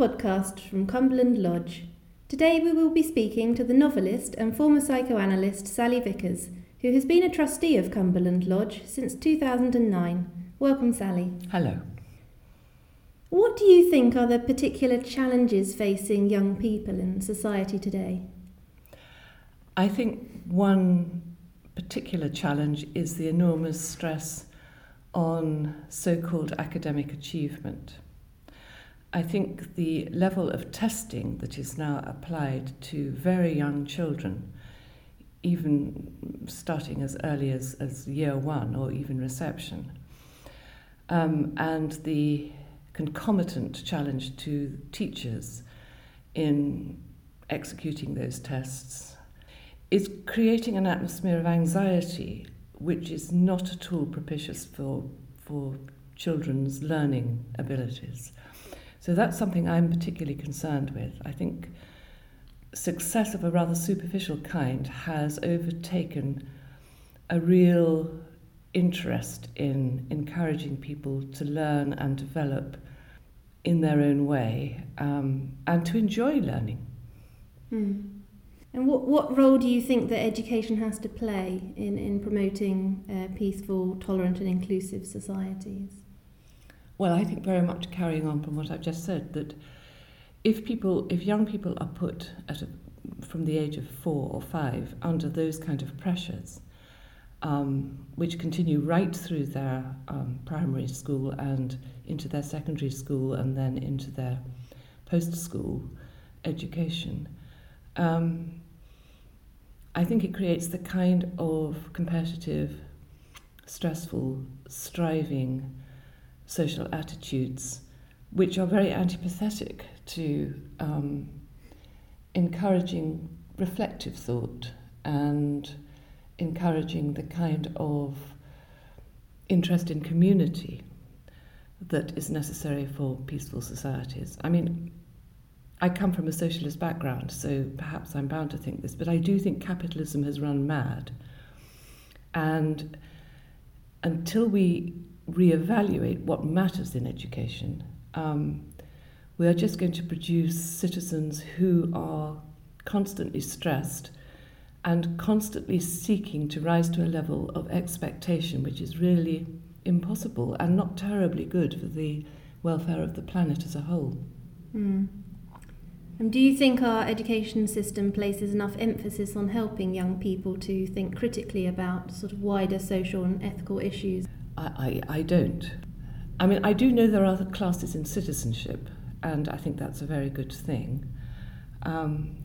podcast from Cumberland Lodge. Today we will be speaking to the novelist and former psychoanalyst Salley Vickers, who has been a trustee of Cumberland Lodge since 2009. Welcome, Salley. Hello. What do you think are the particular challenges facing young people in society today? I think one particular challenge is the enormous stress on so called academic achievement. I think the level of testing that is now applied to very young children, even starting as early as, as year one or even reception, um, and the concomitant challenge to teachers in executing those tests is creating an atmosphere of anxiety which is not at all propitious for, for children's learning abilities. So that's something I'm particularly concerned with. I think success of a rather superficial kind has overtaken a real interest in encouraging people to learn and develop in their own way um, and to enjoy learning. Mm. And what, what role do you think that education has to play in, in promoting uh, peaceful, tolerant, and inclusive societies? Well, I think very much carrying on from what I've just said that if people, if young people are put at a, from the age of four or five under those kind of pressures, um, which continue right through their um, primary school and into their secondary school and then into their post school education. Um, I think it creates the kind of competitive, stressful, striving social attitudes which are very antipathetic to um, encouraging reflective thought and encouraging the kind of interest in community that is necessary for peaceful societies. I mean, I come from a socialist background, so perhaps I'm bound to think this, but I do think capitalism has run mad. And until we reevaluate what matters in education, um, we are just going to produce citizens who are constantly stressed and constantly seeking to rise to a level of expectation which is really impossible and not terribly good for the welfare of the planet as a whole. Mm. And do you think our education system places enough emphasis on helping young people to think critically about sort of wider social and ethical issues? I, I, I don't. I mean, I do know there are classes in citizenship, and I think that's a very good thing. Um,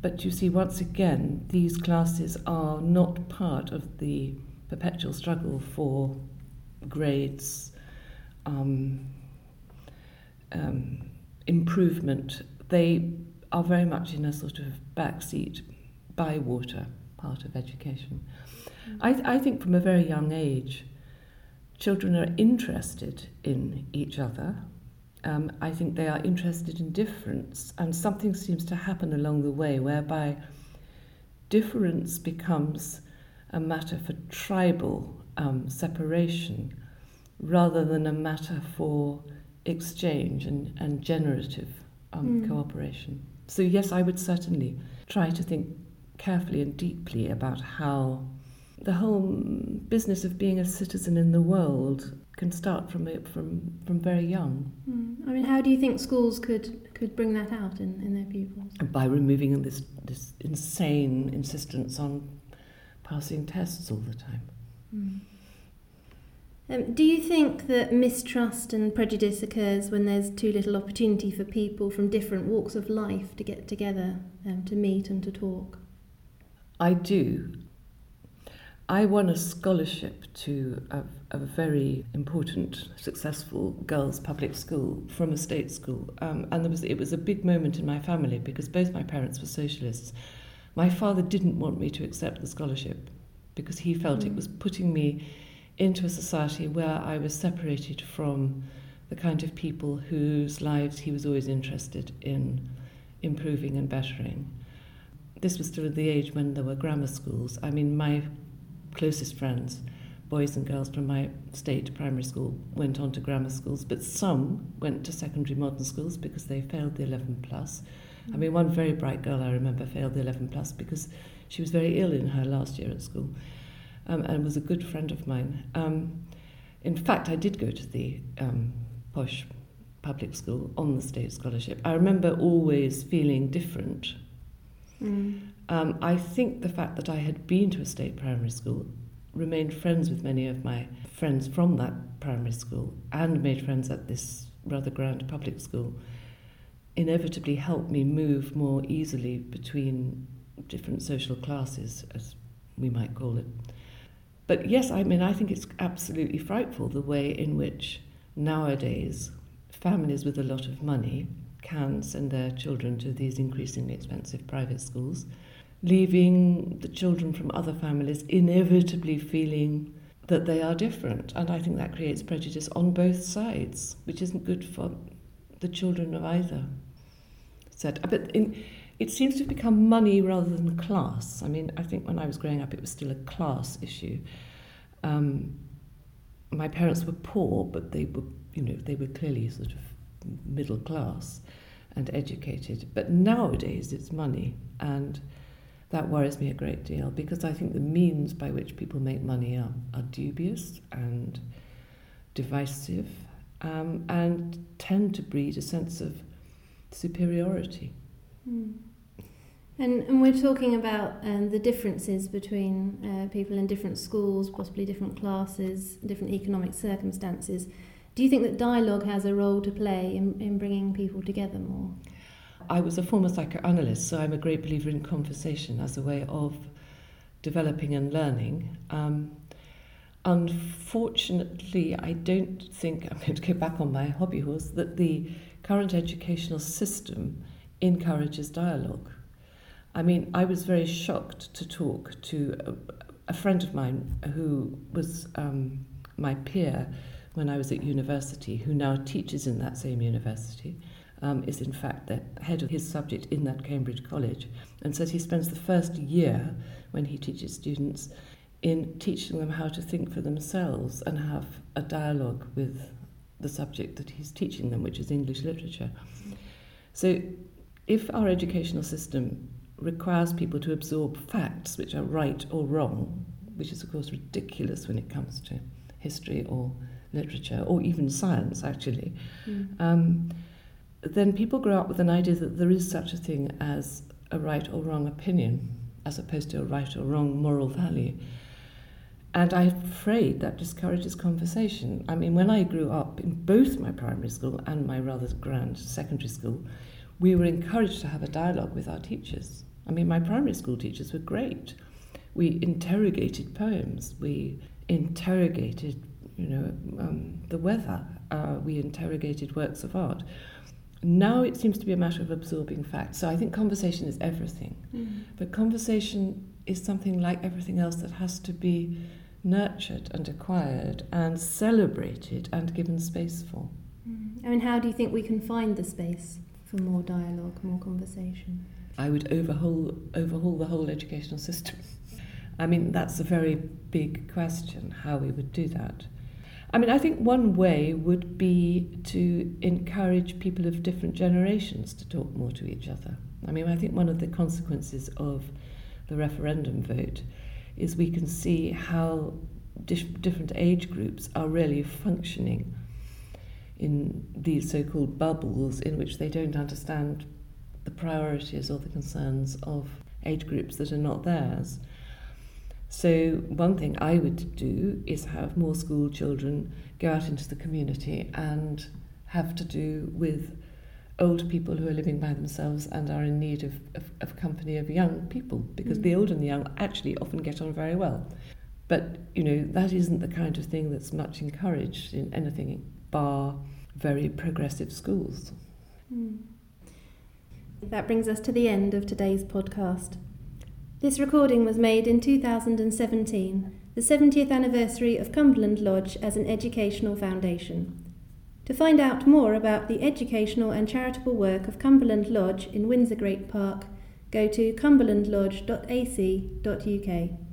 but you see, once again, these classes are not part of the perpetual struggle for grades, um, um, improvement. They are very much in a sort of backseat, bywater part of education. I, th- I think from a very young age, children are interested in each other. Um, I think they are interested in difference, and something seems to happen along the way whereby difference becomes a matter for tribal um, separation rather than a matter for exchange and, and generative um, mm. cooperation. So, yes, I would certainly try to think carefully and deeply about how the whole business of being a citizen in the world can start from from from very young. Mm. I mean, how do you think schools could could bring that out in, in their pupils? By removing this this insane insistence on passing tests all the time. Mm. Um, do you think that mistrust and prejudice occurs when there's too little opportunity for people from different walks of life to get together, um, to meet and to talk? I do. I won a scholarship to a, a very important, successful girls' public school from a state school, um, and there was, it was a big moment in my family because both my parents were socialists. My father didn't want me to accept the scholarship because he felt mm. it was putting me into a society where I was separated from the kind of people whose lives he was always interested in improving and bettering. This was still at the age when there were grammar schools. I mean, my closest friends boys and girls from my state primary school went on to grammar schools, but some went to secondary modern schools because they failed the 11 plus. I mean, one very bright girl I remember failed the 11 plus because she was very ill in her last year at school um, and was a good friend of mine. Um, in fact, I did go to the um, posh public school on the state scholarship. I remember always feeling different. Mm. Um, I think the fact that I had been to a state primary school, remained friends with many of my friends from that primary school, and made friends at this rather grand public school, inevitably helped me move more easily between different social classes, as we might call it. But yes, I mean, I think it's absolutely frightful the way in which nowadays families with a lot of money can send their children to these increasingly expensive private schools, leaving the children from other families inevitably feeling that they are different. And I think that creates prejudice on both sides, which isn't good for the children of either. Said, but in, it seems to have become money rather than class. I mean, I think when I was growing up, it was still a class issue. Um, my parents were poor, but they were, you know, they were clearly sort of middle class and educated. But nowadays, it's money, and that worries me a great deal because I think the means by which people make money are, are dubious and divisive um, and tend to breed a sense of superiority. Mm. And, and we're talking about um, the differences between uh, people in different schools, possibly different classes, different economic circumstances. Do you think that dialogue has a role to play in, in bringing people together more? I was a former psychoanalyst, so I'm a great believer in conversation as a way of developing and learning. Um, unfortunately, I don't think, I'm going to go back on my hobby horse, that the current educational system encourages dialogue. I mean, I was very shocked to talk to a, a friend of mine who was um, my peer when I was at university, who now teaches in that same university, um, is in fact the head of his subject in that Cambridge college, and says he spends the first year when he teaches students in teaching them how to think for themselves and have a dialogue with the subject that he's teaching them, which is English literature. So if our educational system requires people to absorb facts which are right or wrong, which is, of course, ridiculous when it comes to history or literature or even science, actually, mm. um, then people grow up with an idea that there is such a thing as a right or wrong opinion as opposed to a right or wrong moral value. And I'm afraid that discourages conversation. I mean, when I grew up in both my primary school and my rather grand secondary school, we were encouraged to have a dialogue with our teachers. I mean, my primary school teachers were great. We interrogated poems, we interrogated, you know, um, the weather, uh, we interrogated works of art. Now it seems to be a matter of absorbing facts. So I think conversation is everything. Mm. But conversation is something like everything else that has to be nurtured and acquired and celebrated and given space for. Mm. I mean, how do you think we can find the space? for more dialogue, more conversation? I would overhaul overhaul the whole educational system. I mean, that's a very big question how we would do that. I mean, I think one way would be to encourage people of different generations to talk more to each other. I mean, I think one of the consequences of the referendum vote is we can see how different age groups are really functioning in these so called bubbles in which they don't understand the priorities or the concerns of age groups that are not theirs. So, one thing I would do is have more school children go out into the community and have to do with old people who are living by themselves and are in need of, of, of company of young people because mm. the old and the young actually often get on very well. But, you know, that isn't the kind of thing that's much encouraged in anything bar very progressive schools. Mm. That brings us to the end of today's podcast. This recording was made in 2017, the 70th anniversary of Cumberland Lodge as an educational foundation. To find out more about the educational and charitable work of Cumberland Lodge in Windsor Great Park, go to cumberlandlodge.ac.uk.